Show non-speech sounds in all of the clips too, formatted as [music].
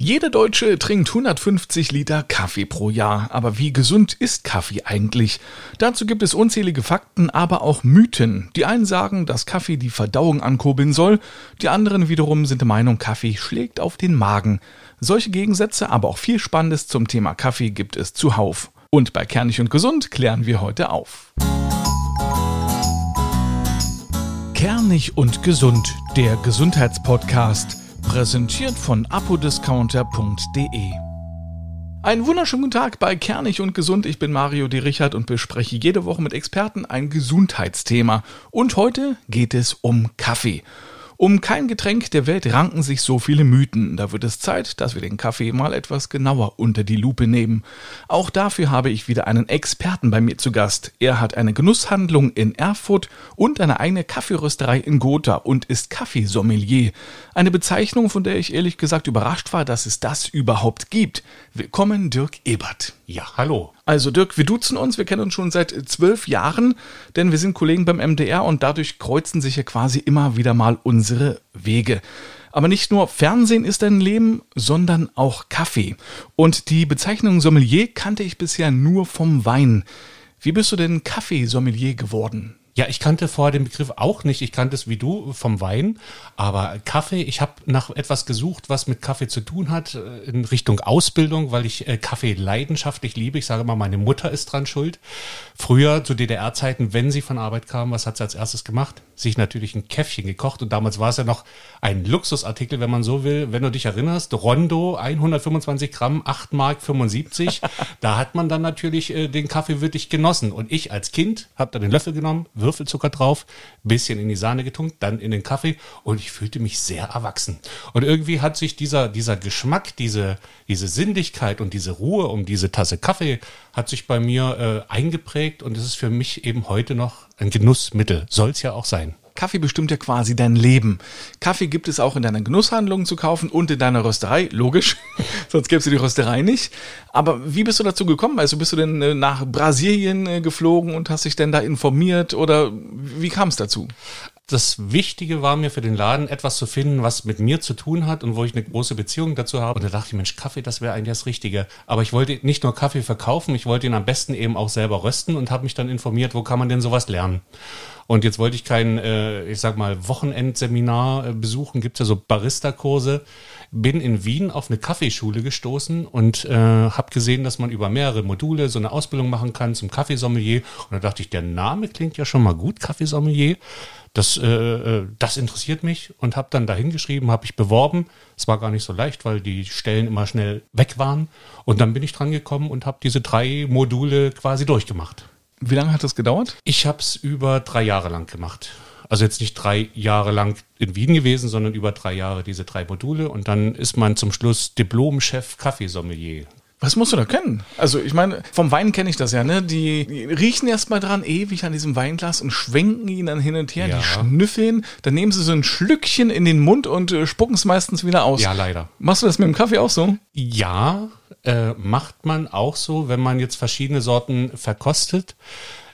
Jeder Deutsche trinkt 150 Liter Kaffee pro Jahr. Aber wie gesund ist Kaffee eigentlich? Dazu gibt es unzählige Fakten, aber auch Mythen. Die einen sagen, dass Kaffee die Verdauung ankurbeln soll. Die anderen wiederum sind der Meinung, Kaffee schlägt auf den Magen. Solche Gegensätze, aber auch viel Spannendes zum Thema Kaffee gibt es zuhauf. Und bei Kernig und Gesund klären wir heute auf. Kernig und Gesund, der Gesundheitspodcast Präsentiert von apodiscounter.de. Einen wunderschönen guten Tag bei Kernig und Gesund. Ich bin Mario D. Richard und bespreche jede Woche mit Experten ein Gesundheitsthema. Und heute geht es um Kaffee. Um kein Getränk der Welt ranken sich so viele Mythen. Da wird es Zeit, dass wir den Kaffee mal etwas genauer unter die Lupe nehmen. Auch dafür habe ich wieder einen Experten bei mir zu Gast. Er hat eine Genusshandlung in Erfurt und eine eigene Kaffeerösterei in Gotha und ist Kaffeesommelier. Eine Bezeichnung, von der ich ehrlich gesagt überrascht war, dass es das überhaupt gibt. Willkommen, Dirk Ebert. Ja, hallo. Also Dirk, wir duzen uns, wir kennen uns schon seit zwölf Jahren, denn wir sind Kollegen beim MDR und dadurch kreuzen sich ja quasi immer wieder mal unsere Wege. Aber nicht nur Fernsehen ist ein Leben, sondern auch Kaffee. Und die Bezeichnung Sommelier kannte ich bisher nur vom Wein. Wie bist du denn Kaffeesommelier geworden? Ja, ich kannte vorher den Begriff auch nicht. Ich kannte es wie du vom Wein, aber Kaffee, ich habe nach etwas gesucht, was mit Kaffee zu tun hat, äh, in Richtung Ausbildung, weil ich äh, Kaffee leidenschaftlich liebe. Ich sage mal, meine Mutter ist dran schuld. Früher zu DDR-Zeiten, wenn sie von Arbeit kam, was hat sie als erstes gemacht? Sich natürlich ein Käffchen gekocht und damals war es ja noch ein Luxusartikel, wenn man so will. Wenn du dich erinnerst, Rondo, 125 Gramm, 8 Mark 75. [laughs] da hat man dann natürlich äh, den Kaffee wirklich genossen. Und ich als Kind habe da den Löffel genommen, Würfelzucker drauf, bisschen in die Sahne getunkt, dann in den Kaffee und ich fühlte mich sehr erwachsen. Und irgendwie hat sich dieser, dieser Geschmack, diese, diese Sinnlichkeit und diese Ruhe um diese Tasse Kaffee hat sich bei mir äh, eingeprägt und es ist für mich eben heute noch ein Genussmittel. Soll es ja auch sein. Kaffee bestimmt ja quasi dein Leben. Kaffee gibt es auch in deiner Genusshandlung zu kaufen und in deiner Rösterei, logisch, [laughs] sonst gäbe es die Rösterei nicht. Aber wie bist du dazu gekommen? Also bist du denn äh, nach Brasilien äh, geflogen und hast dich denn da informiert oder wie kam es dazu? Das Wichtige war mir für den Laden, etwas zu finden, was mit mir zu tun hat und wo ich eine große Beziehung dazu habe. Und da dachte ich, Mensch, Kaffee, das wäre eigentlich das Richtige. Aber ich wollte nicht nur Kaffee verkaufen, ich wollte ihn am besten eben auch selber rösten und habe mich dann informiert, wo kann man denn sowas lernen. Und jetzt wollte ich kein, äh, ich sag mal, Wochenendseminar äh, besuchen, gibt's ja so Barista-Kurse. Bin in Wien auf eine Kaffeeschule gestoßen und äh, habe gesehen, dass man über mehrere Module so eine Ausbildung machen kann zum Kaffeesommelier. Und da dachte ich, der Name klingt ja schon mal gut, Kaffeesommelier. Das, äh, äh das interessiert mich und habe dann dahin geschrieben, habe ich beworben. Es war gar nicht so leicht, weil die Stellen immer schnell weg waren. Und dann bin ich dran gekommen und habe diese drei Module quasi durchgemacht. Wie lange hat das gedauert? Ich habe es über drei Jahre lang gemacht. Also jetzt nicht drei Jahre lang in Wien gewesen, sondern über drei Jahre diese drei Module. Und dann ist man zum Schluss Diplomchef Kaffeesommelier. Was musst du da kennen? Also ich meine, vom Wein kenne ich das ja, ne? Die, die riechen erstmal dran ewig an diesem Weinglas und schwenken ihn dann hin und her, ja. die schnüffeln, dann nehmen sie so ein Schlückchen in den Mund und äh, spucken es meistens wieder aus. Ja, leider. Machst du das mit dem Kaffee auch so? Ja, äh, macht man auch so, wenn man jetzt verschiedene Sorten verkostet.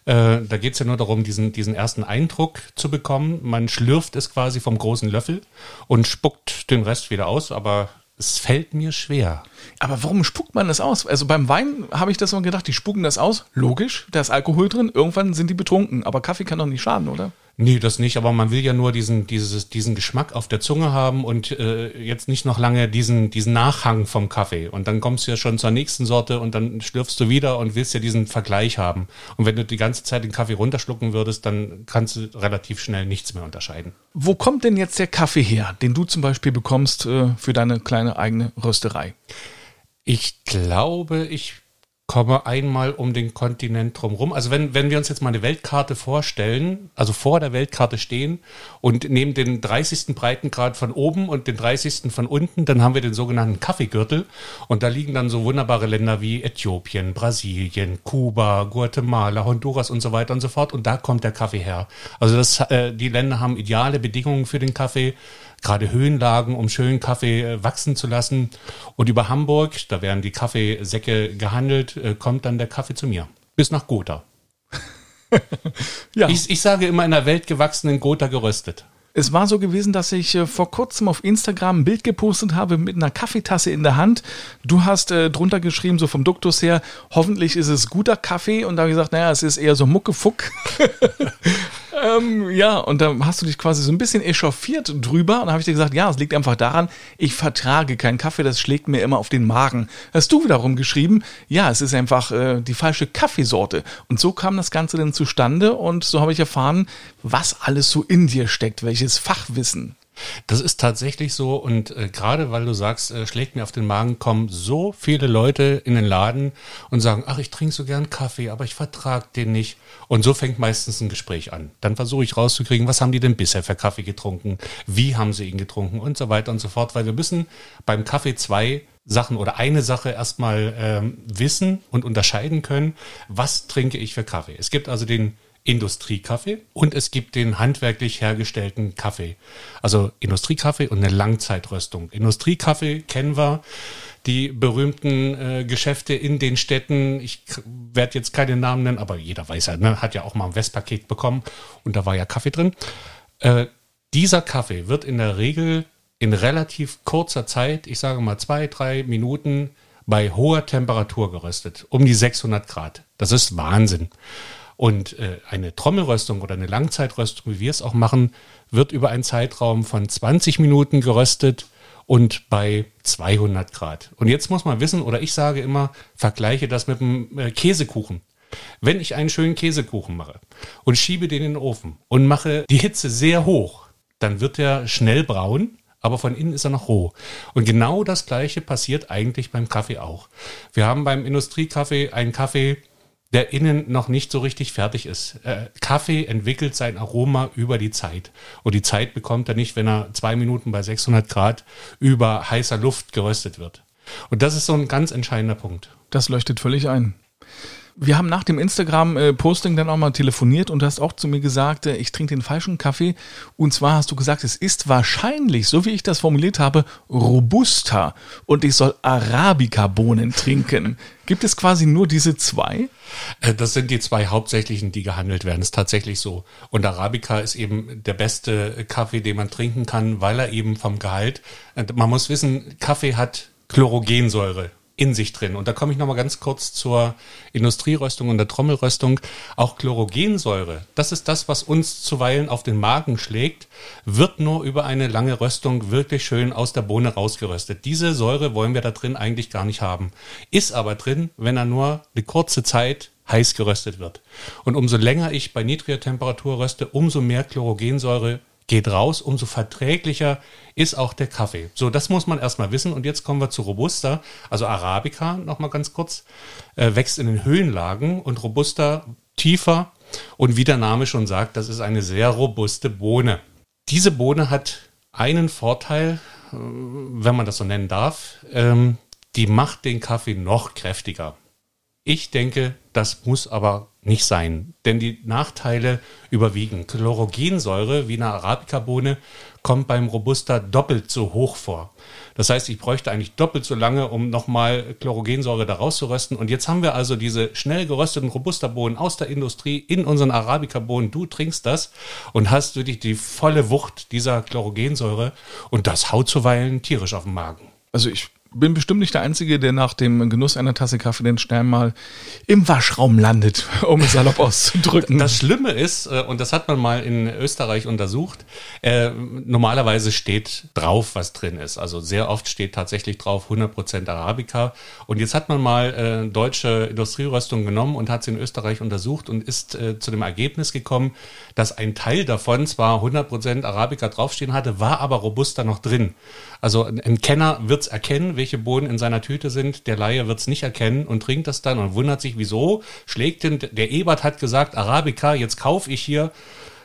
Äh, da geht es ja nur darum, diesen, diesen ersten Eindruck zu bekommen. Man schlürft es quasi vom großen Löffel und spuckt den Rest wieder aus, aber es fällt mir schwer. Aber warum spuckt man das aus? Also beim Wein habe ich das immer gedacht, die spucken das aus. Logisch, da ist Alkohol drin, irgendwann sind die betrunken. Aber Kaffee kann doch nicht schaden, oder? Nee, das nicht, aber man will ja nur diesen, dieses, diesen Geschmack auf der Zunge haben und äh, jetzt nicht noch lange diesen, diesen Nachhang vom Kaffee. Und dann kommst du ja schon zur nächsten Sorte und dann schlürfst du wieder und willst ja diesen Vergleich haben. Und wenn du die ganze Zeit den Kaffee runterschlucken würdest, dann kannst du relativ schnell nichts mehr unterscheiden. Wo kommt denn jetzt der Kaffee her, den du zum Beispiel bekommst äh, für deine kleine eigene Rösterei? Ich glaube, ich komme einmal um den Kontinent drumherum. Also wenn, wenn wir uns jetzt mal eine Weltkarte vorstellen, also vor der Weltkarte stehen und nehmen den 30. Breitengrad von oben und den 30. von unten, dann haben wir den sogenannten Kaffeegürtel. Und da liegen dann so wunderbare Länder wie Äthiopien, Brasilien, Kuba, Guatemala, Honduras und so weiter und so fort. Und da kommt der Kaffee her. Also das, äh, die Länder haben ideale Bedingungen für den Kaffee gerade Höhenlagen, um schön Kaffee äh, wachsen zu lassen. Und über Hamburg, da werden die Kaffeesäcke gehandelt, äh, kommt dann der Kaffee zu mir. Bis nach Gotha. [laughs] ja. ich, ich sage immer in der Welt gewachsenen Gotha geröstet. Es war so gewesen, dass ich äh, vor kurzem auf Instagram ein Bild gepostet habe mit einer Kaffeetasse in der Hand. Du hast äh, drunter geschrieben, so vom Duktus her, hoffentlich ist es guter Kaffee. Und da habe ich gesagt, naja, es ist eher so Muckefuck. [laughs] ähm, ja, und da hast du dich quasi so ein bisschen echauffiert drüber. Und da habe ich dir gesagt, ja, es liegt einfach daran, ich vertrage keinen Kaffee, das schlägt mir immer auf den Magen. Hast du wiederum geschrieben, ja, es ist einfach äh, die falsche Kaffeesorte. Und so kam das Ganze dann zustande und so habe ich erfahren, was alles so in dir steckt, welches Fachwissen. Das ist tatsächlich so und äh, gerade weil du sagst, äh, schlägt mir auf den Magen, kommen so viele Leute in den Laden und sagen, ach, ich trinke so gern Kaffee, aber ich vertrage den nicht. Und so fängt meistens ein Gespräch an. Dann versuche ich rauszukriegen, was haben die denn bisher für Kaffee getrunken, wie haben sie ihn getrunken und so weiter und so fort, weil wir müssen beim Kaffee zwei Sachen oder eine Sache erstmal ähm, wissen und unterscheiden können, was trinke ich für Kaffee. Es gibt also den Industriekaffee und es gibt den handwerklich hergestellten Kaffee. Also Industriekaffee und eine Langzeitröstung. Industriekaffee kennen wir, die berühmten äh, Geschäfte in den Städten. Ich werde jetzt keine Namen nennen, aber jeder weiß ja, ne, hat ja auch mal ein Westpaket bekommen und da war ja Kaffee drin. Äh, dieser Kaffee wird in der Regel in relativ kurzer Zeit, ich sage mal zwei, drei Minuten, bei hoher Temperatur geröstet, um die 600 Grad. Das ist Wahnsinn. Und äh, eine Trommelröstung oder eine Langzeitröstung, wie wir es auch machen, wird über einen Zeitraum von 20 Minuten geröstet und bei 200 Grad. Und jetzt muss man wissen, oder ich sage immer, vergleiche das mit einem äh, Käsekuchen. Wenn ich einen schönen Käsekuchen mache und schiebe den in den Ofen und mache die Hitze sehr hoch, dann wird er schnell braun, aber von innen ist er noch roh. Und genau das Gleiche passiert eigentlich beim Kaffee auch. Wir haben beim Industriekaffee einen Kaffee, der innen noch nicht so richtig fertig ist. Äh, Kaffee entwickelt sein Aroma über die Zeit. Und die Zeit bekommt er nicht, wenn er zwei Minuten bei 600 Grad über heißer Luft geröstet wird. Und das ist so ein ganz entscheidender Punkt. Das leuchtet völlig ein. Wir haben nach dem Instagram-Posting dann auch mal telefoniert und du hast auch zu mir gesagt, äh, ich trinke den falschen Kaffee. Und zwar hast du gesagt, es ist wahrscheinlich, so wie ich das formuliert habe, Robusta und ich soll Arabica-Bohnen trinken. Gibt es quasi nur diese zwei? Äh, das sind die zwei hauptsächlichen, die gehandelt werden. Ist tatsächlich so. Und Arabica ist eben der beste Kaffee, den man trinken kann, weil er eben vom Gehalt, äh, man muss wissen, Kaffee hat Chlorogensäure in sich drin. Und da komme ich nochmal ganz kurz zur Industrieröstung und der Trommelröstung. Auch Chlorogensäure, das ist das, was uns zuweilen auf den Magen schlägt, wird nur über eine lange Röstung wirklich schön aus der Bohne rausgeröstet. Diese Säure wollen wir da drin eigentlich gar nicht haben. Ist aber drin, wenn er nur eine kurze Zeit heiß geröstet wird. Und umso länger ich bei niedriger Temperatur röste, umso mehr Chlorogensäure geht raus, umso verträglicher ist auch der Kaffee. So, das muss man erstmal wissen. Und jetzt kommen wir zu Robusta. Also Arabica, nochmal ganz kurz, äh, wächst in den Höhenlagen und Robusta tiefer. Und wie der Name schon sagt, das ist eine sehr robuste Bohne. Diese Bohne hat einen Vorteil, äh, wenn man das so nennen darf. Ähm, die macht den Kaffee noch kräftiger. Ich denke, das muss aber nicht sein, denn die Nachteile überwiegen. Chlorogensäure wie eine Arabica-Bohne kommt beim Robusta doppelt so hoch vor. Das heißt, ich bräuchte eigentlich doppelt so lange, um nochmal Chlorogensäure da rauszurösten. Und jetzt haben wir also diese schnell gerösteten Robusta-Bohnen aus der Industrie in unseren Arabica-Bohnen. Du trinkst das und hast wirklich die volle Wucht dieser Chlorogensäure und das haut zuweilen tierisch auf den Magen. Also ich bin bestimmt nicht der Einzige, der nach dem Genuss einer Tasse Kaffee den schnell mal im Waschraum landet, [laughs] um es salopp auszudrücken. Das Schlimme ist, äh, und das hat man mal in Österreich untersucht, äh, normalerweise steht drauf, was drin ist. Also sehr oft steht tatsächlich drauf 100% Arabica. Und jetzt hat man mal äh, deutsche Industrieröstung genommen und hat sie in Österreich untersucht und ist zu dem Ergebnis gekommen, dass ein Teil davon zwar 100% Arabica draufstehen hatte, war aber Robusta noch drin. Also ein Kenner wird es erkennen, welche Bohnen in seiner Tüte sind. Der Laie wird es nicht erkennen und trinkt das dann und wundert sich, wieso schlägt denn, der Ebert hat gesagt, Arabica, jetzt kaufe ich hier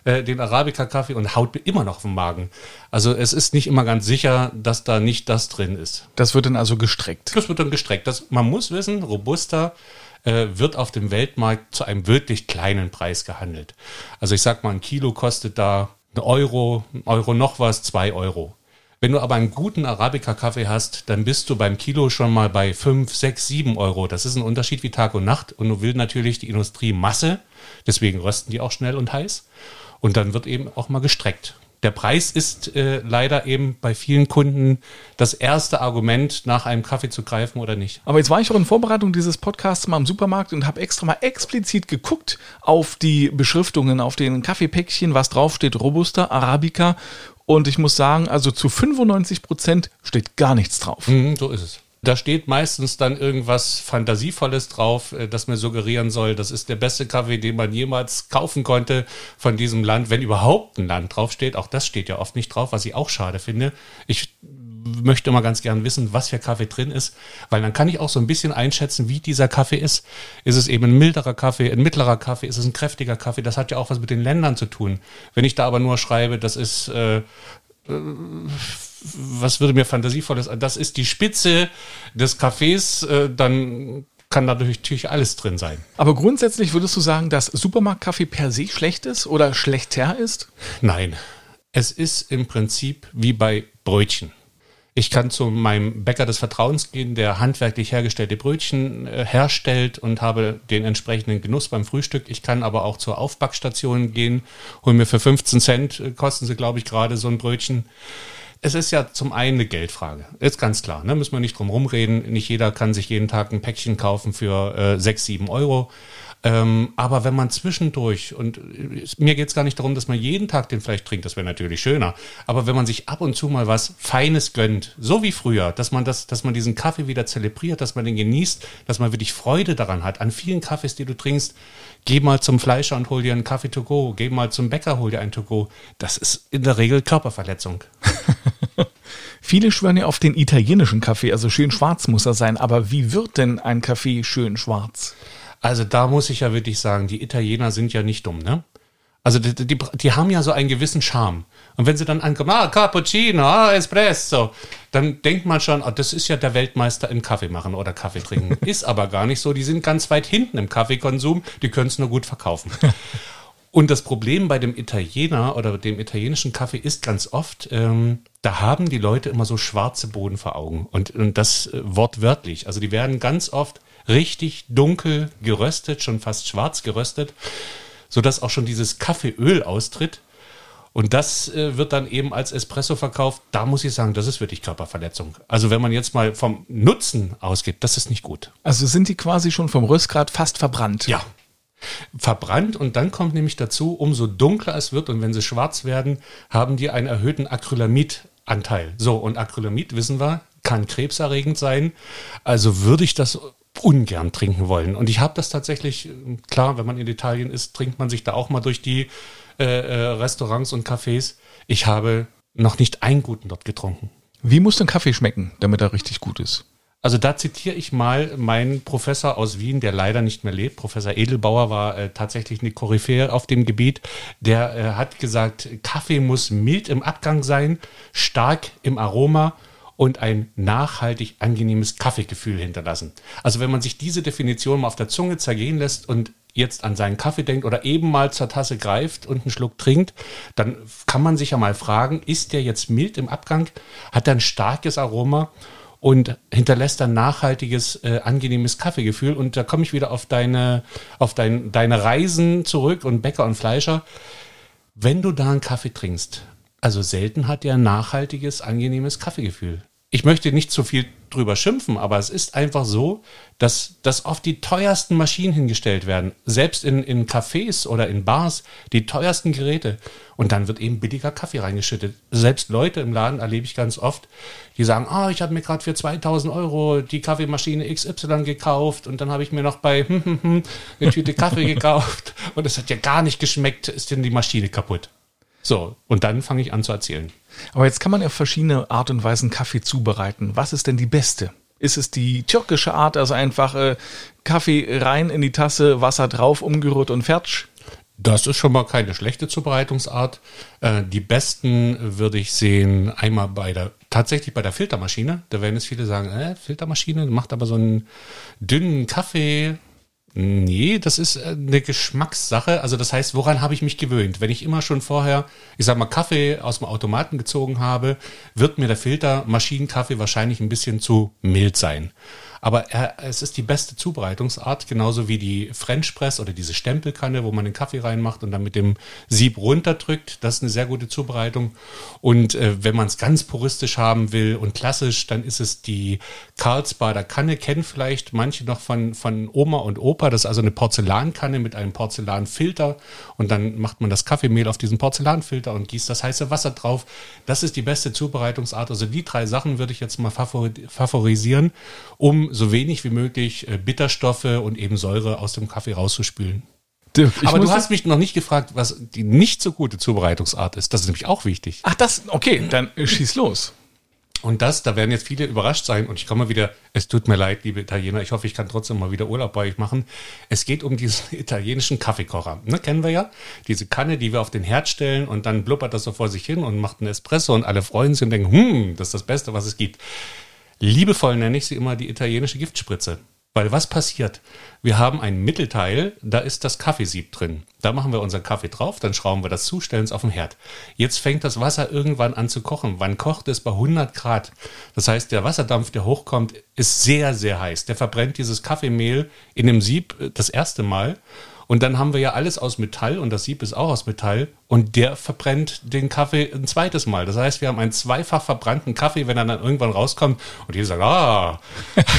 äh, den Arabica-Kaffee und haut mir immer noch auf den Magen. Also es ist nicht immer ganz sicher, dass da nicht das drin ist. Das wird dann also gestreckt. Das wird dann gestreckt. Das, man muss wissen, Robusta äh, wird auf dem Weltmarkt zu einem wirklich kleinen Preis gehandelt. Also ich sag mal, ein Kilo kostet da ein Euro, ein Euro noch was, zwei Euro. Wenn du aber einen guten Arabica-Kaffee hast, dann bist du beim Kilo schon mal bei 5, 6, 7 Euro. Das ist ein Unterschied wie Tag und Nacht. Und du willst natürlich die Industrie Masse, deswegen rösten die auch schnell und heiß. Und dann wird eben auch mal gestreckt. der Preis ist äh, leider eben bei vielen Kunden das erste Argument, nach einem Kaffee zu greifen oder nicht. Aber jetzt war ich auch in Vorbereitung dieses Podcasts mal im Supermarkt und habe extra mal explizit geguckt auf die Beschriftungen, auf den Kaffeepäckchen, was draufsteht, Robusta, Arabica. Und ich muss sagen, also zu 95 Prozent steht gar nichts drauf. Mhm, so ist es. Da steht meistens dann irgendwas Fantasievolles drauf, äh, das mir suggerieren soll, das ist der beste Kaffee, den man jemals kaufen konnte von diesem Land, wenn überhaupt ein Land draufsteht. Auch das steht ja oft nicht drauf, was ich auch schade finde. Ich möchte immer ganz gern wissen, was für Kaffee drin ist, weil dann kann ich auch so ein bisschen einschätzen, wie dieser Kaffee ist. Ist es eben ein milderer Kaffee, ein mittlerer Kaffee, ist es ein kräftiger Kaffee? Das hat ja auch was mit den Ländern zu tun. Wenn ich da aber nur schreibe, das ist äh, was würde mir fantasievolles, das ist die Spitze des Cafés, äh, dann kann da natürlich alles drin sein. Aber grundsätzlich würdest du sagen, dass Supermarktkaffee per se schlecht ist oder schlechter ist? Nein. Es ist im Prinzip wie bei Brötchen. Ich kann zu meinem Bäcker des Vertrauens gehen, der handwerklich hergestellte Brötchen äh, herstellt und habe den entsprechenden Genuss beim Frühstück. Ich kann aber auch zur Aufbackstation gehen, hole mir für 15 Cent, äh, kosten sie, glaube ich, gerade so ein Brötchen. Es ist ja zum einen eine Geldfrage. Ist ganz klar, ne? müssen wir nicht drum rumreden. Nicht jeder kann sich jeden Tag ein Päckchen kaufen für äh, 6, 7 Euro. Ähm, aber wenn man zwischendurch, und äh, mir geht es gar nicht darum, dass man jeden Tag den vielleicht trinkt, das wäre natürlich schöner, aber wenn man sich ab und zu mal was Feines gönnt, so wie früher, dass man das, dass man diesen Kaffee wieder zelebriert, dass man den genießt, dass man wirklich Freude daran hat, an vielen Kaffees, die du trinkst, geh mal zum Fleischer und hol dir einen Kaffee to go, geh mal zum Bäcker, hol dir einen to go. Das ist in der Regel Körperverletzung. [laughs] Viele schwören ja auf den italienischen Kaffee, also schön schwarz muss er sein. Aber wie wird denn ein Kaffee schön schwarz? Also da muss ich ja wirklich sagen, die Italiener sind ja nicht dumm, ne? Also die, die, die haben ja so einen gewissen Charme. Und wenn sie dann ankommen, ah, Cappuccino, ah, Espresso, dann denkt man schon, ah, das ist ja der Weltmeister im Kaffee machen oder Kaffee trinken. [laughs] ist aber gar nicht so. Die sind ganz weit hinten im Kaffeekonsum, die können es nur gut verkaufen. [laughs] Und das Problem bei dem Italiener oder dem italienischen Kaffee ist ganz oft, ähm, da haben die Leute immer so schwarze Boden vor Augen. Und, und das äh, wortwörtlich. Also die werden ganz oft richtig dunkel geröstet, schon fast schwarz geröstet, sodass auch schon dieses Kaffeeöl austritt. Und das äh, wird dann eben als Espresso verkauft. Da muss ich sagen, das ist wirklich Körperverletzung. Also wenn man jetzt mal vom Nutzen ausgeht, das ist nicht gut. Also sind die quasi schon vom Röstgrad fast verbrannt? Ja. Verbrannt und dann kommt nämlich dazu, umso dunkler es wird und wenn sie schwarz werden, haben die einen erhöhten Acrylamidanteil. So, und Acrylamid, wissen wir, kann krebserregend sein. Also würde ich das ungern trinken wollen. Und ich habe das tatsächlich, klar, wenn man in Italien ist, trinkt man sich da auch mal durch die äh, äh, Restaurants und Cafés. Ich habe noch nicht einen guten dort getrunken. Wie muss denn Kaffee schmecken, damit er richtig gut ist? Also da zitiere ich mal meinen Professor aus Wien, der leider nicht mehr lebt. Professor Edelbauer war äh, tatsächlich eine Koryphäe auf dem Gebiet. Der äh, hat gesagt, Kaffee muss mild im Abgang sein, stark im Aroma und ein nachhaltig angenehmes Kaffeegefühl hinterlassen. Also wenn man sich diese Definition mal auf der Zunge zergehen lässt und jetzt an seinen Kaffee denkt oder eben mal zur Tasse greift und einen Schluck trinkt, dann kann man sich ja mal fragen, ist der jetzt mild im Abgang? Hat er ein starkes Aroma? und hinterlässt ein nachhaltiges, äh, angenehmes Kaffeegefühl. Und da komme ich wieder auf deine, auf dein, deine Reisen zurück und Bäcker und Fleischer. Wenn du da einen Kaffee trinkst, also selten hat der ein nachhaltiges, angenehmes Kaffeegefühl ich möchte nicht zu viel drüber schimpfen, aber es ist einfach so, dass, dass oft die teuersten Maschinen hingestellt werden. Selbst in, in Cafés oder in Bars, die teuersten Geräte. Und dann wird eben billiger Kaffee reingeschüttet. Selbst Leute im Laden erlebe ich ganz oft, die sagen, ah, oh, ich habe mir gerade für 2000 Euro die Kaffeemaschine XY gekauft und dann habe ich mir noch bei [laughs] eine Tüte Kaffee gekauft und es hat ja gar nicht geschmeckt, ist denn die Maschine kaputt. So, und dann fange ich an zu erzählen. Aber jetzt kann man auf verschiedene Art und Weisen Kaffee zubereiten. Was ist denn die beste? Ist es die türkische Art, also einfach äh, Kaffee rein in die Tasse, Wasser drauf, umgerührt und fertig? Das ist schon mal keine schlechte Zubereitungsart. Äh, die besten würde ich sehen einmal bei der tatsächlich bei der Filtermaschine. Da werden jetzt viele sagen, äh, Filtermaschine macht aber so einen dünnen Kaffee. Nee, das ist äh, eine Geschmackssache. Also das heißt, woran habe ich mich gewöhnt? Wenn ich immer schon vorher, ich sag mal, Kaffee aus dem Automaten gezogen habe, wird mir der Filter Maschinenkaffee wahrscheinlich ein bisschen zu mild sein. Aber er, es ist die beste Zubereitungsart, genauso wie die French Press oder diese Stempelkanne, wo man den Kaffee reinmacht und dann mit dem Sieb runterdrückt. Das ist eine sehr gute Zubereitung. Und äh, wenn man es ganz puristisch haben will und klassisch, dann ist es die Karlsbader Kanne. Kennen vielleicht manche noch von, von Oma und Opa. Das ist also eine Porzellankanne mit einem Porzellanfilter. Und dann macht man das Kaffeemehl auf diesen Porzellanfilter und gießt das heiße Wasser drauf. Das ist die beste Zubereitungsart. Also die drei Sachen würde ich jetzt mal favorisieren, um so wenig wie möglich äh, Bitterstoffe und eben Säure aus dem Kaffee rauszuspülen. Dirk, Aber du hast mich noch nicht gefragt, was die nicht so gute Zubereitungsart ist. Das ist nämlich auch wichtig. Ach, das, okay, dann schieß los. Und das, da werden jetzt viele überrascht sein. Und ich komme mal wieder, es tut mir leid, liebe Italiener, ich hoffe, ich kann trotzdem mal wieder Urlaub bei euch machen. Es geht um diesen [laughs] italienischen Kaffeekocher. Ne, kennen wir ja. Diese Kanne, die wir auf den Herd stellen und dann blubbert das so vor sich hin und macht einen Espresso und alle freuen sich und denken, hm, das ist das Beste, was es gibt. Liebevoll nenne ich sie immer die italienische Giftspritze. Weil was passiert? Wir haben ein Mittelteil, da ist das Kaffeesieb drin. Da machen wir unseren Kaffee drauf, dann schrauben wir das zu, stellen es auf den Herd. Jetzt fängt das Wasser irgendwann an zu kochen. Wann kocht es? Bei 100 Grad. Das heißt, der Wasserdampf, der hochkommt, ist sehr, sehr heiß. Der verbrennt dieses Kaffeemehl in dem Sieb äh, das erste Mal und dann haben wir ja alles aus Metall und das Sieb ist auch aus Metall und der verbrennt den Kaffee ein zweites Mal. Das heißt, wir haben einen zweifach verbrannten Kaffee, wenn er dann irgendwann rauskommt und die sagen, ah,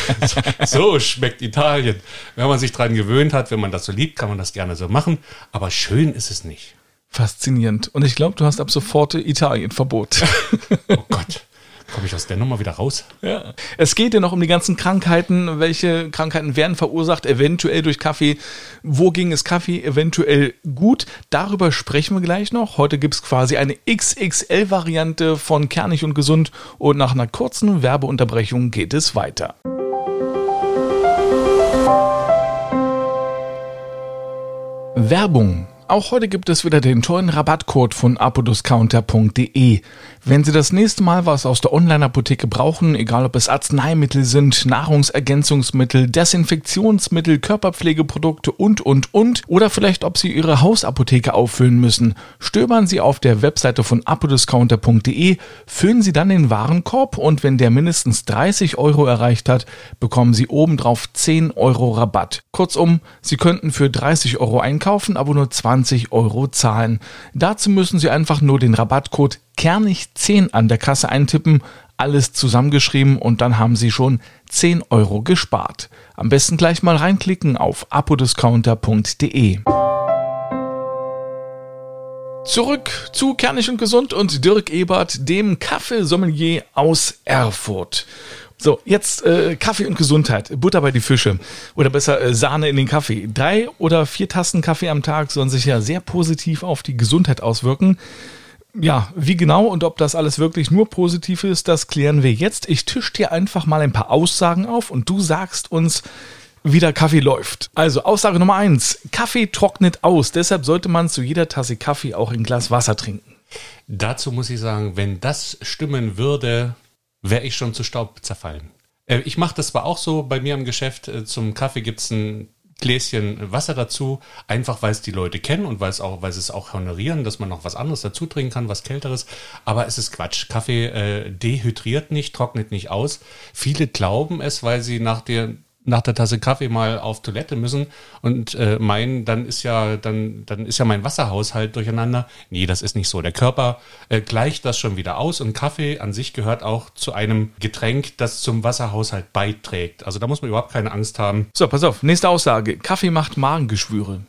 [laughs] so schmeckt Italien. Wenn man sich dran gewöhnt hat, wenn man das so liebt, kann man das gerne so machen, aber schön ist es nicht. Faszinierend. Und ich glaube, du hast ab sofort Italien-Verbot. [laughs] oh Gott. Komme ich aus der Nummer wieder raus? Ja. Es geht ja noch um die ganzen Krankheiten. Welche Krankheiten werden verursacht, eventuell durch Kaffee? Wo ging es Kaffee eventuell gut? Darüber sprechen wir gleich noch. Heute gibt es quasi eine XXL-Variante von Kernig und Gesund. Und nach einer kurzen Werbeunterbrechung geht es weiter. Werbung auch heute gibt es wieder den tollen Rabattcode von apodiscounter.de. Wenn Sie das nächste Mal was aus der Online-Apotheke brauchen, egal ob es Arzneimittel sind, Nahrungsergänzungsmittel, Desinfektionsmittel, Körperpflegeprodukte und, und, und, oder vielleicht ob Sie Ihre Hausapotheke auffüllen müssen, stöbern Sie auf der Webseite von apodiscounter.de, füllen Sie dann den Warenkorb und wenn der mindestens 30 Euro erreicht hat, bekommen Sie obendrauf 10 Euro Rabatt. Kurzum, Sie könnten für 30 Euro einkaufen, aber nur 20 20 Euro zahlen. Dazu müssen Sie einfach nur den Rabattcode Kernig10 an der Kasse eintippen, alles zusammengeschrieben und dann haben Sie schon 10 Euro gespart. Am besten gleich mal reinklicken auf apodiscounter.de. Zurück zu Kernig und Gesund und Dirk Ebert, dem Kaffeesommelier aus Erfurt. So, jetzt äh, Kaffee und Gesundheit. Butter bei die Fische. Oder besser äh, Sahne in den Kaffee. Drei oder vier Tassen Kaffee am Tag sollen sich ja sehr positiv auf die Gesundheit auswirken. Ja, wie genau und ob das alles wirklich nur positiv ist, das klären wir jetzt. Ich tisch dir einfach mal ein paar Aussagen auf und du sagst uns, wie der Kaffee läuft. Also Aussage Nummer eins: Kaffee trocknet aus. Deshalb sollte man zu jeder Tasse Kaffee auch ein Glas Wasser trinken. Dazu muss ich sagen, wenn das stimmen würde, wäre ich schon zu Staub zerfallen. Äh, ich mache das zwar auch so bei mir im Geschäft. Äh, zum Kaffee gibt's ein Gläschen Wasser dazu, einfach weil es die Leute kennen und weil es auch, weil sie es auch honorieren, dass man noch was anderes dazu trinken kann, was kälteres. Aber es ist Quatsch. Kaffee äh, dehydriert nicht, trocknet nicht aus. Viele glauben es, weil sie nach der nach der Tasse Kaffee mal auf Toilette müssen und äh, meinen, dann ist ja dann dann ist ja mein Wasserhaushalt durcheinander. Nee, das ist nicht so. Der Körper äh, gleicht das schon wieder aus und Kaffee an sich gehört auch zu einem Getränk, das zum Wasserhaushalt beiträgt. Also da muss man überhaupt keine Angst haben. So, pass auf, nächste Aussage. Kaffee macht Magengeschwüre.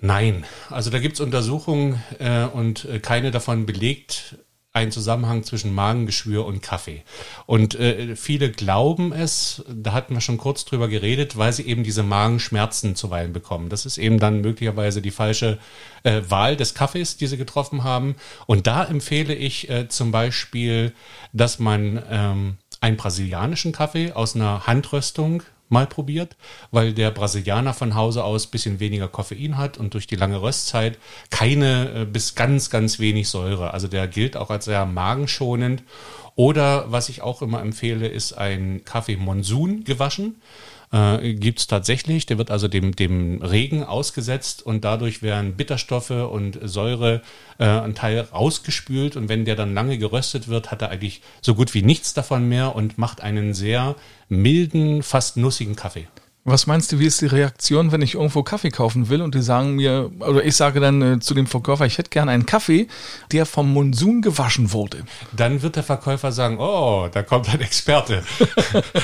Nein, also da gibt's Untersuchungen äh, und äh, keine davon belegt, ein Zusammenhang zwischen Magengeschwür und Kaffee. Und äh, viele glauben es, da hatten wir schon kurz drüber geredet, weil sie eben diese Magenschmerzen zuweilen bekommen. Das ist eben dann möglicherweise die falsche äh, Wahl des Kaffees, die sie getroffen haben. Und da empfehle ich äh, zum Beispiel, dass man ähm, einen brasilianischen Kaffee aus einer Handröstung mal probiert, weil der Brasilianer von Hause aus bisschen weniger Koffein hat und durch die lange Röstzeit keine äh, bis ganz, ganz wenig Säure. Also der gilt auch als sehr magenschonend. Oder was ich auch immer empfehle, ist ein Kaffee Monsun gewaschen. Äh, gibt es tatsächlich. Der wird also dem, dem Regen ausgesetzt und dadurch werden Bitterstoffe und Säure äh, ein Teil rausgespült. Und wenn der dann lange geröstet wird, hat er eigentlich so gut wie nichts davon mehr und macht einen sehr milden, fast nussigen Kaffee. Was meinst du, wie ist die Reaktion, wenn ich irgendwo Kaffee kaufen will und die sagen mir, oder ich sage dann äh, zu dem Verkäufer, ich hätte gerne einen Kaffee, der vom Monsun gewaschen wurde? Dann wird der Verkäufer sagen, oh, da kommt ein Experte.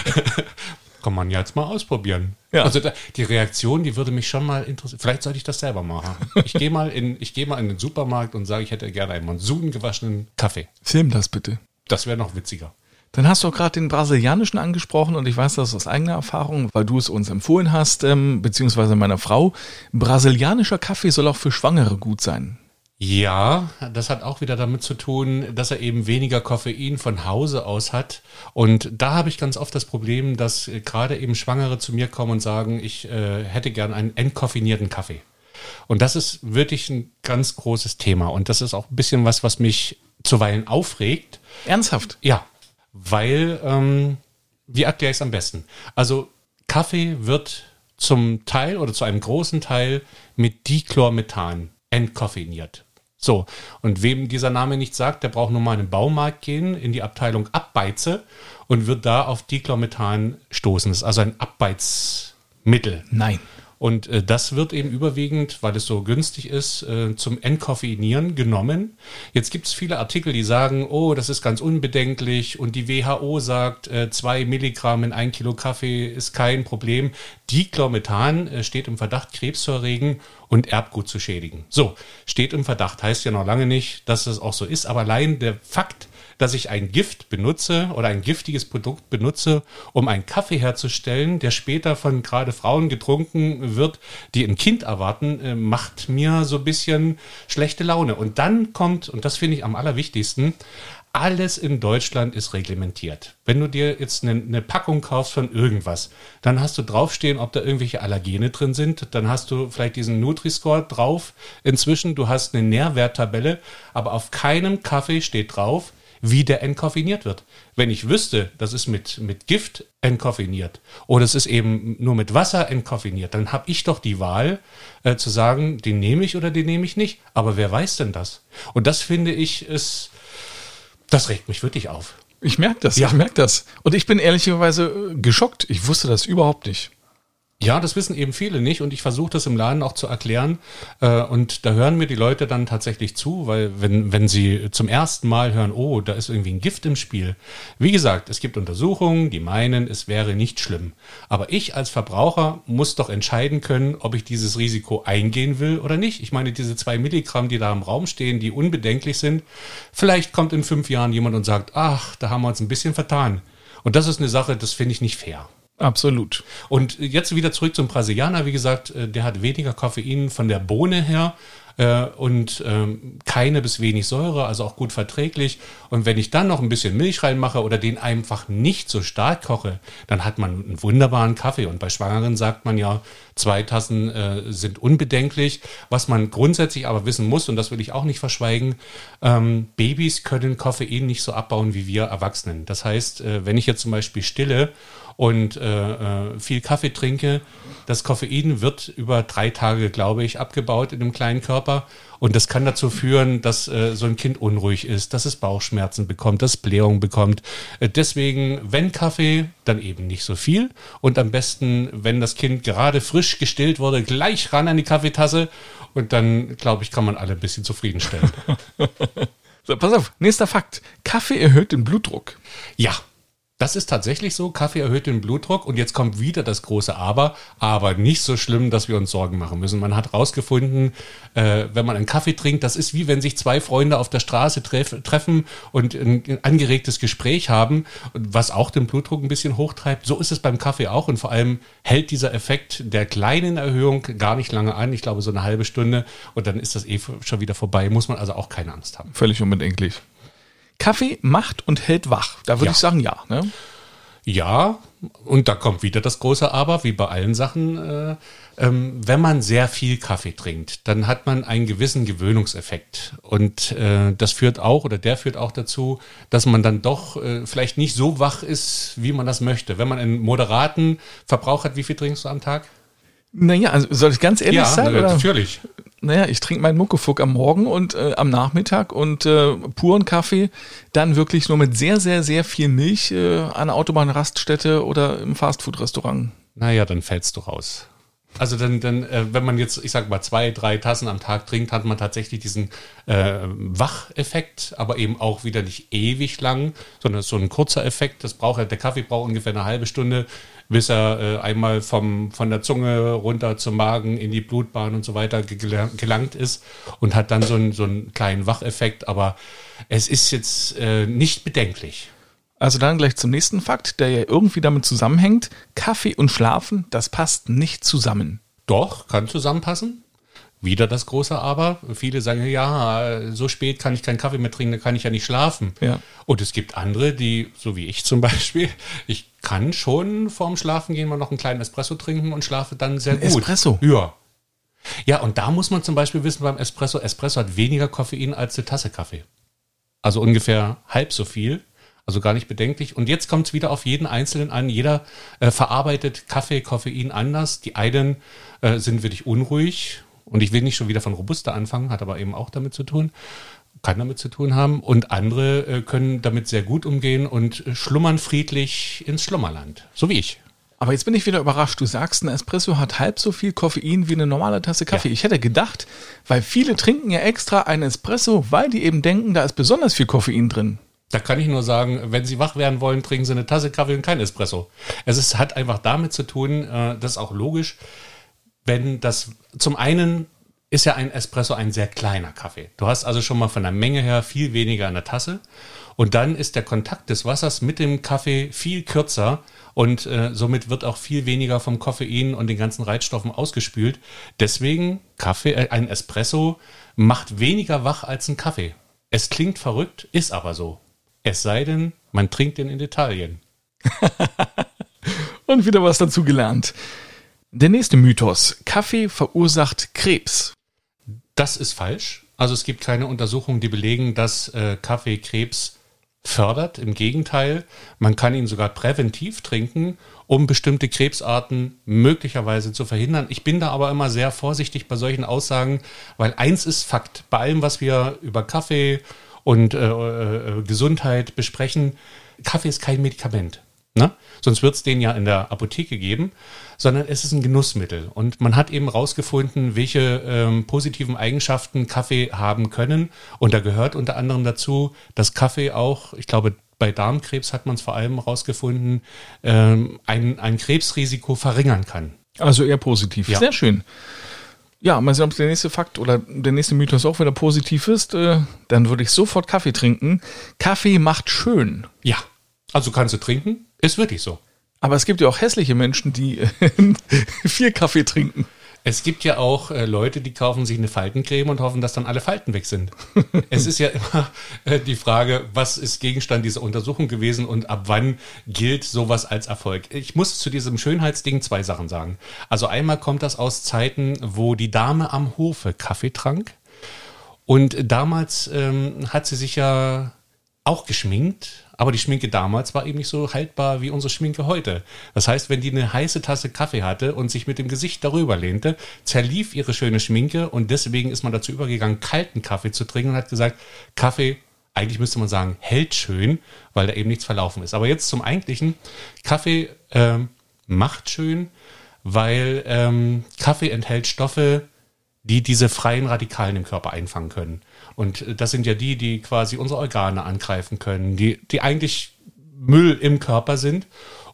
[laughs] Kann man jetzt mal ausprobieren. Ja. Also da, die Reaktion, die würde mich schon mal interessieren. Vielleicht sollte ich das selber machen. Ich gehe mal in, ich gehe mal in den Supermarkt und sage, ich hätte gerne einen Monsun gewaschenen Kaffee. Film das bitte. Das wäre noch witziger. Dann hast du auch gerade den brasilianischen angesprochen und ich weiß das aus eigener Erfahrung, weil du es uns empfohlen hast, ähm, beziehungsweise meiner Frau. Brasilianischer Kaffee soll auch für Schwangere gut sein. Ja, das hat auch wieder damit zu tun, dass er eben weniger Koffein von Hause aus hat. Und da habe ich ganz oft das Problem, dass gerade eben Schwangere zu mir kommen und sagen, ich äh, hätte gern einen entkoffinierten Kaffee. Und das ist wirklich ein ganz großes Thema. Und das ist auch ein bisschen was, was mich zuweilen aufregt. Ernsthaft? Ja, weil, ähm, wie erkläre ich es am besten? Also Kaffee wird zum Teil oder zu einem großen Teil mit Dichlormethan entkoffeiniert. So, und wem dieser Name nicht sagt, der braucht nur mal in den Baumarkt gehen, in die Abteilung Abbeize und wird da auf Dichlormethan stoßen. Das ist also ein Abbeizmittel. Nein. Und äh, das wird eben überwiegend, weil es so günstig ist, äh, zum Entkoffeinieren genommen. Jetzt gibt es viele Artikel, die sagen, oh, das ist ganz unbedenklich und die WHO sagt, äh, zwei Milligramm in ein Kilo Kaffee ist kein Problem. Dichlormethan äh, steht im Verdacht, Krebs zu erregen und Erbgut zu schädigen. So, steht im Verdacht, heißt ja noch lange nicht, dass es auch so ist, aber allein der Fakt, dass ich ein Gift benutze oder ein giftiges Produkt benutze, um einen Kaffee herzustellen, der später von gerade Frauen getrunken wird, die ein Kind erwarten, äh, macht mir so ein bisschen schlechte Laune. Und dann kommt, und das finde ich am allerwichtigsten, alles in Deutschland ist reglementiert. Wenn du dir jetzt eine, eine, Packung kaufst von irgendwas, dann hast du draufstehen, ob da irgendwelche Allergene drin sind. Dann hast du vielleicht diesen Nutri-Score drauf. Inzwischen, du hast eine Nährwerttabelle, aber auf keinem Kaffee steht drauf, wie der entkoffiniert wird. Wenn ich wüsste, das ist mit, mit Gift entkoffiniert oder es ist eben nur mit Wasser entkoffiniert, dann habe ich doch die Wahl äh, zu sagen, den nehme ich oder den nehme ich nicht. Aber wer weiß denn das? Und das finde ich ist, das regt mich wirklich auf. Ich merke das, ja. ich merke das. Und ich bin ehrlicherweise äh, geschockt. Ich wusste das überhaupt nicht. Ja, das wissen eben viele nicht und ich versuche das im Laden auch zu erklären. Äh, und da hören mir die Leute dann tatsächlich zu, weil wenn, wenn sie zum ersten Mal hören, oh, da ist irgendwie ein Gift im Spiel. Wie gesagt, es gibt Untersuchungen, die meinen, es wäre nicht schlimm. Aber ich als Verbraucher muss doch entscheiden können, ob ich dieses Risiko eingehen will oder nicht. Ich meine, diese zwei Milligramm, die da im Raum stehen, die unbedenklich sind, vielleicht kommt in fünf Jahren jemand und sagt, ach, da haben wir uns ein bisschen vertan. Und das ist eine Sache, das finde ich nicht fair. Absolut. Und jetzt wieder zurück zum Brasilianer. Wie gesagt, äh, der hat weniger Koffein von der Bohne her äh, und ähm, keine bis wenig Säure, also auch gut verträglich. Und wenn ich dann noch ein bisschen Milch reinmache oder den einfach nicht so stark koche, dann hat man einen wunderbaren Kaffee. Und bei Schwangeren sagt man ja, zwei Tassen äh, sind unbedenklich. Was man grundsätzlich aber wissen muss, und das will ich auch nicht verschweigen, ähm, Babys können Koffein nicht so abbauen wie wir Erwachsenen. Das heißt, äh, wenn ich jetzt zum Beispiel stille und äh, äh, viel Kaffee trinke, das Koffein wird über drei Tage, glaube ich, abgebaut in dem kleinen Körper. Und das kann dazu führen, dass äh, so ein Kind unruhig ist, dass es Bauchschmerzen bekommt, dass es Blähung bekommt. Äh, deswegen, wenn Kaffee, dann eben nicht so viel. Und am besten, wenn das Kind gerade frisch gestillt wurde, gleich ran an die Kaffeetasse. Und dann, glaube ich, kann man alle ein bisschen zufriedenstellen. [laughs] so, pass auf, nächster Fakt. Kaffee erhöht den Blutdruck. Ja, das ist tatsächlich so. Kaffee erhöht den Blutdruck und jetzt kommt wieder das große Aber, aber nicht so schlimm, dass wir uns Sorgen machen müssen. Man hat herausgefunden, äh, wenn man einen Kaffee trinkt, das ist wie wenn sich zwei Freunde auf der Straße treff, treffen und ein, ein, angeregtes Gespräch haben, was auch den Blutdruck ein bisschen hochtreibt. So ist es beim Kaffee auch und vor allem hält dieser Effekt der kleinen Erhöhung gar nicht lange an. Ich glaube so eine halbe Stunde und dann ist das eh schon wieder vorbei. Muss man also auch keine Angst haben. Völlig unbedenklich. Kaffee macht und hält wach. Da würde ja. ich sagen, ja. Ne? Ja, und da kommt wieder das große Aber, wie bei allen Sachen. Äh, ähm, wenn man sehr viel Kaffee trinkt, dann hat man einen gewissen Gewöhnungseffekt. Und äh, das führt auch, oder der führt auch dazu, dass man dann doch äh, vielleicht nicht so wach ist, wie man das möchte. Wenn man einen moderaten Verbrauch hat, wie viel trinkst du am Tag? Naja, also soll ich ganz ehrlich ja, sein? oder? natürlich. Naja, ich trinke meinen Muckefuck am Morgen und äh, am Nachmittag und äh, puren Kaffee dann wirklich nur mit sehr, sehr, sehr viel Milch äh, an der Autobahnraststätte oder im Fastfood-Restaurant. Naja, dann fällst du raus. Also dann, dann äh, wenn man jetzt, ich sag mal, zwei, drei Tassen am Tag trinkt, hat man tatsächlich diesen äh, Wacheffekt, aber eben auch wieder nicht ewig lang, sondern so ein kurzer Effekt. Das braucht der Kaffee braucht ungefähr eine halbe Stunde, bis er äh, einmal vom, von der Zunge runter zum Magen in die Blutbahn und so weiter gelang- gelangt ist und hat dann so einen, so einen kleinen Wacheffekt, aber es ist jetzt äh, nicht bedenklich. Also dann gleich zum nächsten Fakt, der ja irgendwie damit zusammenhängt. Kaffee und Schlafen, das passt nicht zusammen. Doch, kann zusammenpassen. Wieder das große Aber. Viele sagen, ja, so spät kann ich keinen Kaffee mehr trinken, da kann ich ja nicht schlafen. Ja. Und es gibt andere, die, so wie ich zum [laughs] Beispiel, ich kann schon vorm Schlafen gehen mal noch einen kleinen Espresso trinken und schlafe dann sehr Ein gut. Espresso? Ja. Ja, und da muss man zum Beispiel wissen beim Espresso, Espresso hat weniger Koffein als eine Tasse Kaffee. Also ungefähr halb so viel. Also gar nicht bedenklich. Und jetzt kommt es wieder auf jeden Einzelnen an. Jeder äh, verarbeitet Kaffee, Koffein anders. Die einen äh, sind wirklich unruhig. Und ich will nicht schon wieder von Robusta anfangen, hat aber eben auch damit zu tun, kann damit zu tun haben. Und andere äh, können damit sehr gut umgehen und äh, schlummern friedlich ins Schlummerland. So wie ich. Aber jetzt bin ich wieder überrascht. Du sagst, ein Espresso hat halb so viel Koffein wie eine normale Tasse Kaffee. Ja. Ich hätte gedacht, weil viele trinken ja extra einen Espresso, weil die eben denken, da ist besonders viel Koffein drin. Da kann ich nur sagen, wenn Sie wach werden wollen, trinken Sie eine Tasse Kaffee und kein Espresso. Es ist, hat einfach damit zu tun, äh, das ist auch logisch, wenn das zum einen ist ja ein Espresso ein sehr kleiner Kaffee. Du hast also schon mal von der Menge her viel weniger in der Tasse. Und dann ist der Kontakt des Wassers mit dem Kaffee viel kürzer und äh, somit wird auch viel weniger vom Koffein und den ganzen Reizstoffen ausgespült. Deswegen Kaffee, äh, ein Espresso macht weniger wach als ein Kaffee. Es klingt verrückt, ist aber so. Es sei denn, man trinkt den in Italien. [laughs] Und wieder was dazu gelernt. Der nächste Mythos. Kaffee verursacht Krebs. Das ist falsch. Also es gibt keine Untersuchungen, die belegen, dass äh, Kaffee Krebs fördert. Im Gegenteil, man kann ihn sogar präventiv trinken, um bestimmte Krebsarten möglicherweise zu verhindern. Ich bin da aber immer sehr vorsichtig bei solchen Aussagen, weil eins ist Fakt. Bei allem, was wir über Kaffee und äh, äh, Gesundheit besprechen, Kaffee ist kein Medikament. Ne? Sonst wird es den ja in der Apotheke geben, sondern es ist ein Genussmittel. Und man hat eben rausgefunden, welche ähm, positiven Eigenschaften Kaffee haben können. Und da gehört unter anderem dazu, dass Kaffee auch, ich glaube, bei Darmkrebs hat man es vor allem rausgefunden, ähm, ein, ein Krebsrisiko verringern kann. Also eher positiv. Ja. Sehr schön. Ja, mal sehen, ob der nächste Fakt oder der nächste Mythos auch wieder positiv ist. Äh, dann würde ich sofort Kaffee trinken. Kaffee macht schön. Ja, also kannst du trinken, ist wirklich so. Aber es gibt ja auch hässliche Menschen, die äh, [laughs] viel Kaffee trinken. Es gibt ja auch äh, Leute, die kaufen sich eine Faltencreme und hoffen, dass dann alle Falten weg sind. [laughs] es ist ja immer äh, die Frage, was ist Gegenstand dieser Untersuchung gewesen und ab wann gilt sowas als Erfolg. Ich muss zu diesem Schönheitsding zwei Sachen sagen. Also einmal kommt das aus Zeiten, wo die Dame am Hofe Kaffee trank. Und damals ähm, hat sie sich ja auch geschminkt, aber die Schminke damals war eben nicht so haltbar wie unsere Schminke heute. Das heißt, wenn die eine heiße Tasse Kaffee hatte und sich mit dem Gesicht darüber lehnte, zerlief ihre schöne Schminke und deswegen ist man dazu übergegangen, kalten Kaffee zu trinken und hat gesagt, Kaffee, eigentlich müsste man sagen, hält schön, weil da eben nichts verlaufen ist. Aber jetzt zum Eigentlichen, Kaffee ähm, macht schön, weil ähm, Kaffee enthält Stoffe, die diese freien Radikalen im Körper einfangen können. Und äh, das sind ja die, die quasi unsere Organe angreifen können, die, die eigentlich Müll im Körper sind.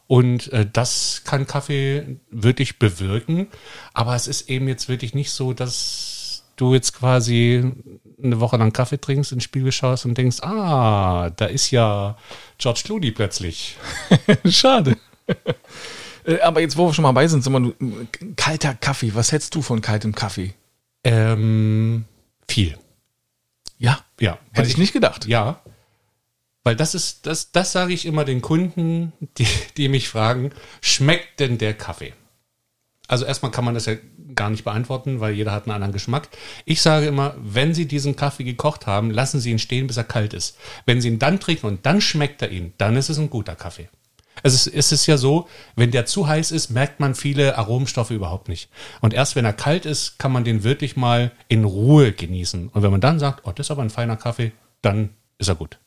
Und äh, das kann Kaffee wirklich bewirken. Aber es ist eben jetzt wirklich nicht so, dass du jetzt quasi eine Woche lang Kaffee trinkst, ins Spiegel schaust und denkst, ah, da ist ja George Clooney plötzlich. [laughs] Schade. Äh, Aber jetzt, wo wir schon mal bei sind, sag mal, du, kalter Kaffee. Was hältst du von kaltem Kaffee? Ähm, viel. Ja, Ja. hätte ich nicht gedacht. Ja, Weil das ist, das, das sage ich immer den Kunden, die, die mich fragen, schmeckt denn der Kaffee? Also erstmal kann man das ja gar nicht beantworten, weil jeder hat einen anderen Geschmack. Ich sage immer, wenn Sie diesen Kaffee gekocht haben, lassen Sie ihn stehen, bis er kalt ist. Wenn Sie ihn dann trinken und dann schmeckt er Ihnen, dann ist es ein guter Kaffee. Es ist, es ist ja so, wenn der zu heiß ist, merkt man viele Aromenstoffe überhaupt nicht. Und erst wenn er kalt ist, kann man den wirklich mal in Ruhe genießen. Und wenn man dann sagt, oh, das ist aber ein feiner Kaffee, dann ist er gut.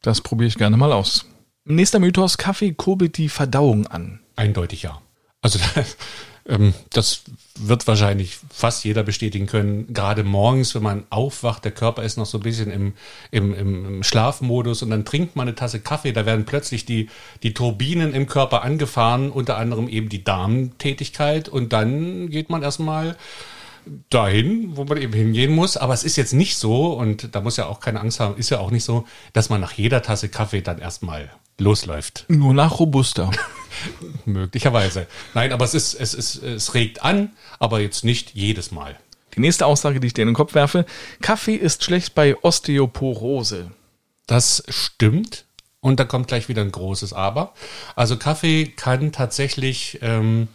Das probiere ich gerne mal aus. Nächster Mythos, Kaffee kurbelt die Verdauung an. Eindeutig ja. Also [laughs] das, ähm, das wird wahrscheinlich fast jeder bestätigen können. Gerade morgens, wenn man aufwacht, der Körper ist noch so ein bisschen im, im, im Schlafmodus und dann trinkt man eine Tasse Kaffee, da werden plötzlich die, die Turbinen im Körper angefahren, unter anderem eben die Darmtätigkeit und dann geht man erstmal dahin, wo man eben hingehen muss. Aber es ist jetzt nicht so, und da muss ja auch keine Angst haben, ist ja auch nicht so, dass man nach jeder Tasse Kaffee dann erstmal losläuft. Nur nach Robusta. [laughs] Möglicherweise. Nein, aber es ist, es ist, es regt an, aber jetzt nicht jedes Mal. Die nächste Aussage, die ich dir in den Kopf werfe, Kaffee ist schlecht bei Osteoporose. Das stimmt. Und da kommt gleich wieder ein großes Aber. Also Kaffee kann tatsächlich ähm,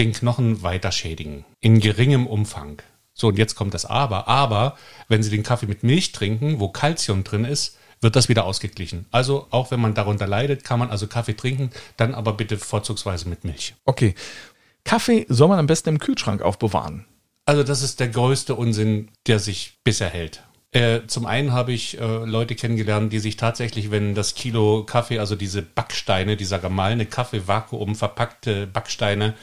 den Knochen weiter schädigen. In geringem Umfang. So, und jetzt kommt das Aber. Aber wenn Sie den Kaffee mit Milch trinken, wo Kalzium drin ist, wird das wieder ausgeglichen. Also auch wenn man darunter leidet, kann man also Kaffee trinken, dann aber bitte vorzugsweise mit Milch. Okay. Kaffee soll man am besten im Kühlschrank aufbewahren. Also das ist der größte Unsinn, der sich bisher hält. Äh, zum einen habe ich äh, Leute kennengelernt, die sich tatsächlich, wenn das Kilo Kaffee, also diese Backsteine, dieser gemahlene Kaffee, Vakuum verpackte Backsteine,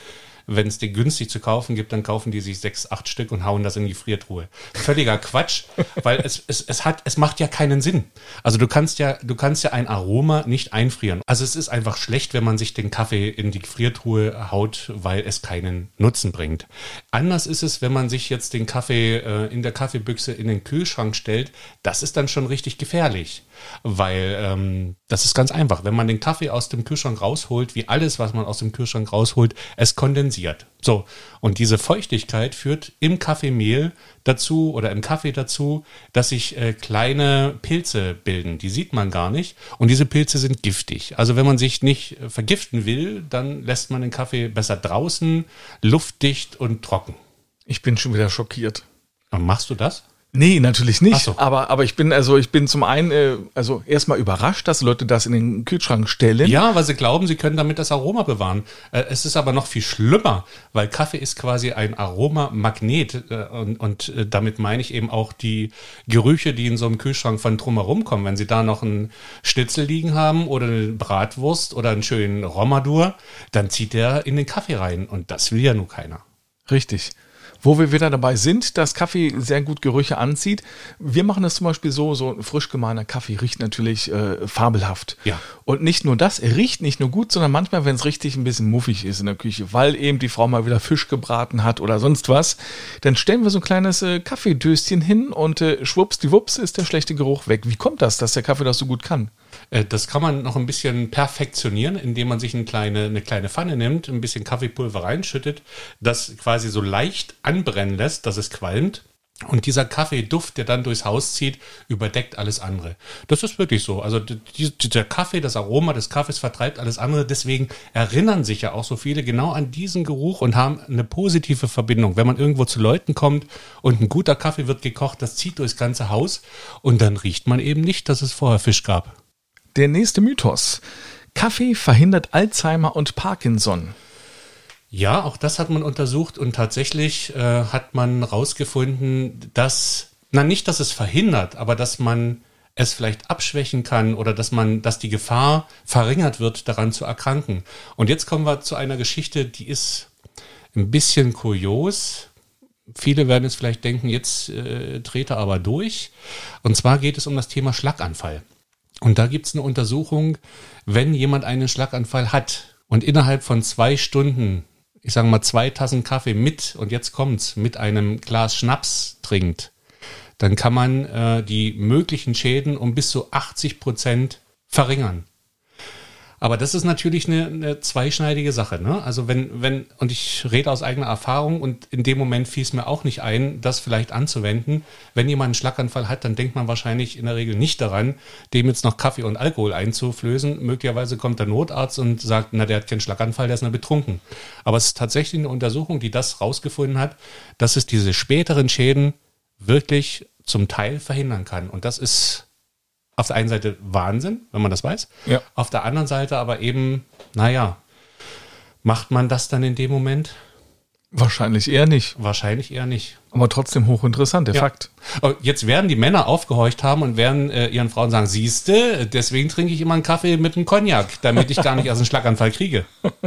wenn es den günstig zu kaufen gibt, dann kaufen die sich sechs, acht Stück und hauen das in die Gefriertruhe. Völliger Quatsch, [laughs] weil es, es, es hat, es macht ja keinen Sinn. Also du kannst ja, du kannst ja ein Aroma nicht einfrieren. Also es ist einfach schlecht, wenn man sich den Kaffee in die Gefriertruhe haut, weil es keinen Nutzen bringt. Anders ist es, wenn man sich jetzt den Kaffee äh, in der Kaffeebüchse in den Kühlschrank stellt. Das ist dann schon richtig gefährlich. Weil ähm, das ist ganz einfach. Wenn man den Kaffee aus dem Kühlschrank rausholt, wie alles, was man aus dem Kühlschrank rausholt, es kondensiert. So, und diese Feuchtigkeit führt im Kaffeemehl dazu oder im Kaffee dazu, dass sich äh, kleine Pilze bilden. Die sieht man gar nicht. Und diese Pilze sind giftig. Also wenn man sich nicht äh, vergiften will, dann lässt man den Kaffee besser draußen, luftdicht und trocken. Ich bin schon wieder schockiert. Und machst du das? Nee, natürlich nicht. So. Aber, aber ich bin, also ich bin zum einen, äh, also erstmal überrascht, dass Leute das in den Kühlschrank stellen. Ja, weil sie glauben, sie können damit das Aroma bewahren. Äh, es ist aber noch viel schlimmer, weil Kaffee ist quasi ein Aromamagnet. Äh, und, und äh, damit meine ich eben auch die Gerüche, die in so einem Kühlschrank von drumherum kommen. Wenn sie da noch einen Schnitzel liegen haben oder eine Bratwurst oder einen schönen Romadur, dann zieht der in den Kaffee rein. Und das will ja nur keiner. Richtig. Wo wir wieder dabei sind, dass Kaffee sehr gut Gerüche anzieht. Wir machen das zum Beispiel so, so frisch gemahlener Kaffee riecht natürlich äh, fabelhaft. Ja. Und nicht nur das, er riecht nicht nur gut, sondern manchmal, wenn es richtig ein bisschen muffig ist in der Küche, weil eben die Frau mal wieder Fisch gebraten hat oder sonst was, dann stellen wir so ein kleines äh, Kaffeedöschen hin und äh, schwuppsdiwupps ist der schlechte Geruch weg. Wie kommt das, dass der Kaffee das so gut kann? Äh, das kann man noch ein bisschen perfektionieren, indem man sich eine kleine, eine kleine Pfanne nimmt, ein bisschen Kaffeepulver reinschüttet, das quasi so leicht anbrennen lässt, dass es qualmt. Und dieser Kaffeeduft, der dann durchs Haus zieht, überdeckt alles andere. Das ist wirklich so. Also der Kaffee, das Aroma des Kaffees vertreibt alles andere. Deswegen erinnern sich ja auch so viele genau an diesen Geruch und haben eine positive Verbindung. Wenn man irgendwo zu Leuten kommt und ein guter Kaffee wird gekocht, das zieht durchs ganze Haus und dann riecht man eben nicht, dass es vorher Fisch gab. Der nächste Mythos. Kaffee verhindert Alzheimer und Parkinson. Ja, auch das hat man untersucht und tatsächlich äh, hat man herausgefunden, dass, na nicht, dass es verhindert, aber dass man es vielleicht abschwächen kann oder dass man, dass die Gefahr verringert wird, daran zu erkranken. Und jetzt kommen wir zu einer Geschichte, die ist ein bisschen kurios. Viele werden jetzt vielleicht denken, jetzt äh, dreht er aber durch. Und zwar geht es um das Thema Schlaganfall. Und da gibt es eine Untersuchung, wenn jemand einen Schlaganfall hat und innerhalb von zwei Stunden, ich sage mal zwei Tassen Kaffee mit, und jetzt kommt's, mit einem Glas Schnaps trinkt, dann kann man äh, die möglichen Schäden um bis zu 80 Prozent verringern. Aber das ist natürlich eine, eine zweischneidige Sache. Ne? Also wenn, wenn, und ich rede aus eigener Erfahrung und in dem Moment fiel es mir auch nicht ein, das vielleicht anzuwenden. Wenn jemand einen Schlaganfall hat, dann denkt man wahrscheinlich in der Regel nicht daran, dem jetzt noch Kaffee und Alkohol einzuflößen. Möglicherweise kommt der Notarzt und sagt, na, der hat keinen Schlaganfall, der ist nur betrunken. Aber es ist tatsächlich eine Untersuchung, die das rausgefunden hat, dass es diese späteren Schäden wirklich zum Teil verhindern kann. Und das ist auf der einen Seite Wahnsinn, wenn man das weiß. Ja. Auf der anderen Seite aber eben, naja, macht man das dann in dem Moment? Wahrscheinlich eher nicht. Wahrscheinlich eher nicht. Aber trotzdem hochinteressant, der Ja. Fakt. Jetzt werden die Männer aufgehorcht haben und werden äh, ihren Frauen sagen, siehste, deswegen trinke ich immer einen Kaffee mit einem Cognac, damit ich gar nicht erst einen Schlaganfall kriege. [laughs]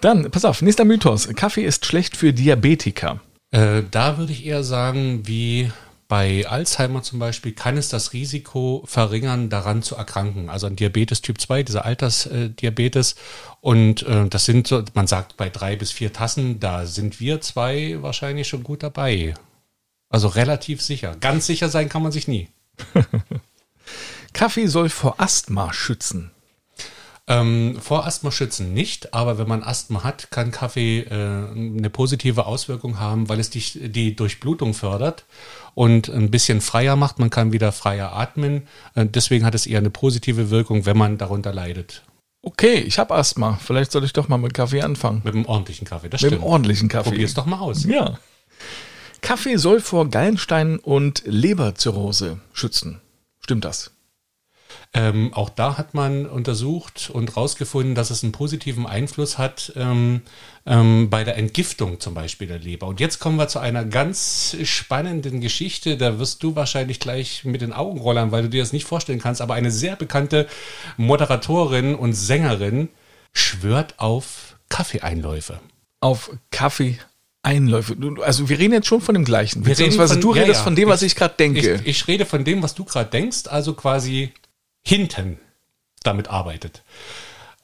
Dann, pass auf, nächster Mythos. Kaffee ist schlecht für Diabetiker. Äh, da würde ich eher sagen, wie bei Alzheimer zum Beispiel, kann es das Risiko verringern, daran zu erkranken. Also an Diabetes Typ 2, dieser Altersdiabetes. Und äh, das sind so, man sagt bei drei bis vier Tassen, da sind wir zwei wahrscheinlich schon gut dabei. Also relativ sicher. Ganz sicher sein kann man sich nie. [laughs] [laughs] Kaffee soll vor Asthma schützen. Ähm, vor Asthma schützen nicht, aber wenn man Asthma hat, kann Kaffee äh, eine positive Auswirkung haben, weil es die, die Durchblutung fördert und ein bisschen freier macht. Man kann wieder freier atmen. Äh, deswegen hat es eher eine positive Wirkung, wenn man darunter leidet. Okay, ich habe Asthma. Vielleicht soll ich doch mal mit Kaffee anfangen. Mit einem ordentlichen Kaffee, das Mit stimmt. einem ordentlichen Kaffee. Probier's doch mal aus. Ja. Kaffee soll vor Gallensteinen und Leberzirrhose schützen. Stimmt das? Ähm, auch da hat man untersucht und herausgefunden, dass es einen positiven Einfluss hat ähm, ähm, bei der Entgiftung zum Beispiel der Leber. Und jetzt kommen wir zu einer ganz spannenden Geschichte. Da wirst du wahrscheinlich gleich mit den Augen rollern, weil du dir das nicht vorstellen kannst. Aber eine sehr bekannte Moderatorin und Sängerin schwört auf Kaffeeeinläufe. Auf Kaffeeeinläufe. Du- Also wir reden jetzt schon von dem gleichen. Wir reden Beziehungsweise von- du ja, redest ja. von dem, was Ich- ich gerade denke. Ich, ich rede von dem, was du gerade denkst, also quasi hinten damit arbeitet.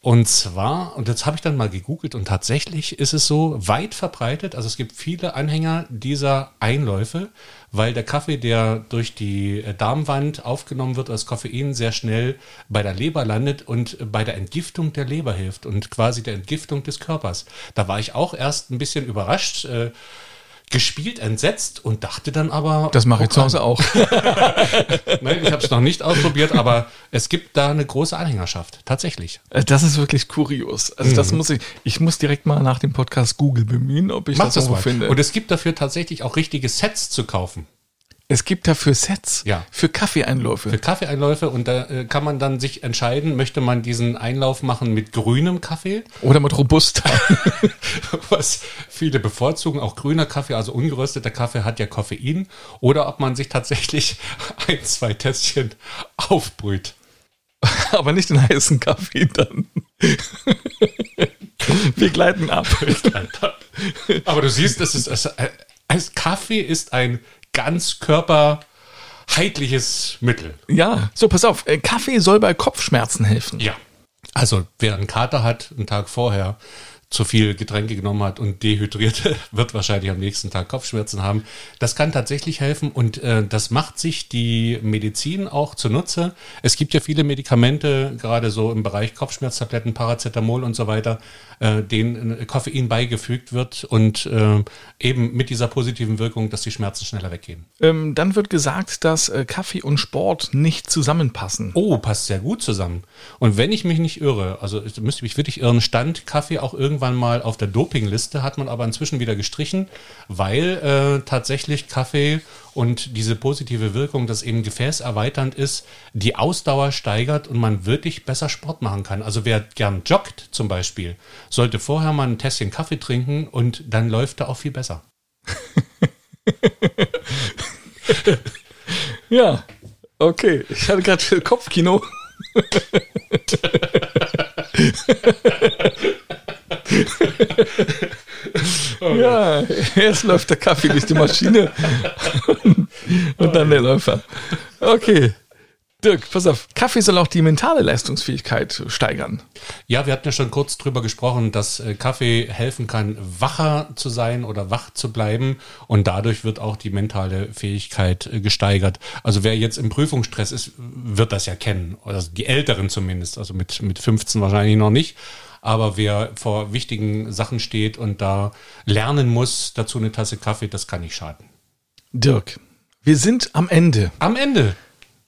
Und zwar, und jetzt habe ich dann mal gegoogelt und tatsächlich ist es so weit verbreitet, also es gibt viele Anhänger dieser Einläufe, weil der Kaffee, der durch die äh, Darmwand aufgenommen wird als Koffein, sehr schnell bei der Leber landet und bei der Entgiftung der Leber hilft und quasi der Entgiftung des Körpers. Da war ich auch erst ein bisschen überrascht, äh, gespielt, entsetzt und dachte dann aber. das mache ich zu okay, Hause auch. [laughs] Nein, ich habe es noch nicht ausprobiert, aber es gibt da eine große Anhängerschaft, tatsächlich. Äh, Das ist wirklich kurios. Also Mhm. das muss ich, ich muss direkt mal nach dem Podcast Google bemühen, ob ich Mach das, mal. finde. Und es gibt dafür tatsächlich auch richtige Sets zu kaufen. Es gibt dafür Sets Ja. für Kaffeeeinläufe. Für Kaffeeeinläufe und da äh, kann man dann sich entscheiden, möchte man diesen Einlauf machen mit grünem Kaffee, Oder mit Robusta. [laughs] was viele bevorzugen, auch grüner Kaffee, also ungerösteter Kaffee hat ja Koffein, oder ob man sich tatsächlich [laughs] ein, zwei Tässchen aufbrüht. Aber nicht den heißen Kaffee dann. Wir gleiten ab. Aber du siehst, es ist, es, Kaffee ist ein ganz körperheitliches Mittel. Ja, so pass auf. Äh, Kaffee soll bei Kopfschmerzen helfen. Ja. Also wer einen Kater hat, einen Tag vorher zu viel Getränke genommen hat und dehydriert, [laughs] wird wahrscheinlich am nächsten Tag Kopfschmerzen haben. Das kann tatsächlich helfen und äh, das macht sich die Medizin auch zunutze. Es gibt ja viele Medikamente, gerade so im Bereich Kopfschmerztabletten, Paracetamol und so weiter, äh, denen äh, Koffein beigefügt wird und äh, eben mit dieser positiven Wirkung, dass die Schmerzen schneller weggehen. Ähm, dann wird gesagt, dass äh, Kaffee und Sport nicht zusammenpassen. Oh, passt sehr gut zusammen. Und wenn ich mich nicht irre, also müsste mich wirklich irren, stand Kaffee auch irgendwann mal auf der Dopingliste, hat man aber inzwischen wieder gestrichen, weil äh, tatsächlich Kaffee und diese positive Wirkung, dass eben gefäßerweiternd ist, die Ausdauer steigert und man wirklich besser Sport machen kann. Also wer gern joggt zum Beispiel, sollte vorher mal ein Tässchen Kaffee trinken und dann läuft er auch viel besser. [laughs] Ja, okay. Ich hatte gerade Kopfkino. [laughs] [laughs] ja, erst läuft der Kaffee durch die Maschine [laughs] und, dann der Läufer. Okay. Dirk, pass auf, Kaffee soll auch die mentale Leistungsfähigkeit steigern. Ja, wir hatten ja schon kurz drüber gesprochen, dass äh, Kaffee helfen kann, wacher zu sein oder wach zu bleiben und dadurch wird auch die mentale Fähigkeit äh, gesteigert. Also wer jetzt im Prüfungsstress ist, wird das ja kennen, also die Älteren zumindest, also mit, mit 15 wahrscheinlich noch nicht. Aber wer vor wichtigen Sachen steht und da lernen muss, dazu eine Tasse Kaffee, das kann nicht schaden. Dirk, wir sind am Ende. Am Ende.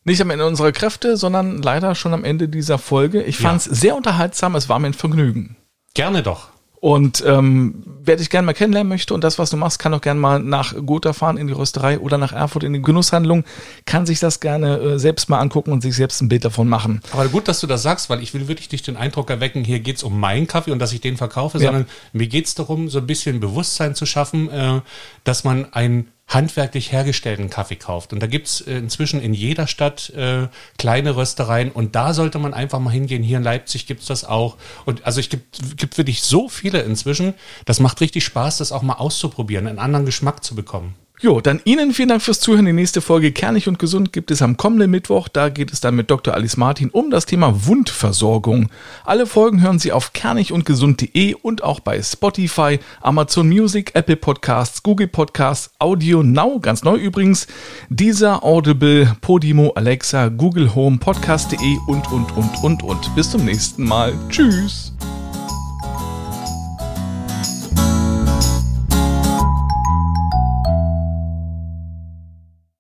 Nicht am Ende unserer Kräfte, sondern leider schon am Ende dieser Folge. Ich fand es ja. sehr unterhaltsam, es war mir ein Vergnügen. Gerne doch. Und ähm, wer dich gerne mal kennenlernen möchte und das, was du machst, kann auch gerne mal nach Gotha fahren in die Rösterei oder nach Erfurt in die Genusshandlung, kann sich das gerne äh, selbst mal angucken und sich selbst ein Bild davon machen. Aber gut, dass du das sagst, weil ich will wirklich nicht den Eindruck erwecken, hier geht's um meinen Kaffee und dass ich den verkaufe, ja. sondern mir geht's darum, so ein bisschen Bewusstsein zu schaffen, äh, dass man ein handwerklich hergestellten Kaffee kauft. Und da gibt's äh, inzwischen in jeder Stadt äh, kleine Röstereien und da sollte man einfach mal hingehen. Hier in Leipzig gibt's das auch. Und also ich gibt, gibt wirklich so viele inzwischen. Das macht richtig Spaß, das auch mal auszuprobieren, einen anderen Geschmack zu bekommen. Jo, dann Ihnen vielen Dank fürs Zuhören. Die nächste Folge Kernig und Gesund gibt es am kommenden Mittwoch. Da geht es dann mit Dr. Alice Martin um das Thema Wundversorgung. Alle Folgen hören Sie auf kernigundgesund.de und auch bei Spotify, Amazon Music, Apple Podcasts, Google Podcasts, Audio Now, ganz neu übrigens, dieser Audible, Podimo, Alexa, Google Home, Podcast.de und, und, und, und, und. Bis zum nächsten Mal. Tschüss.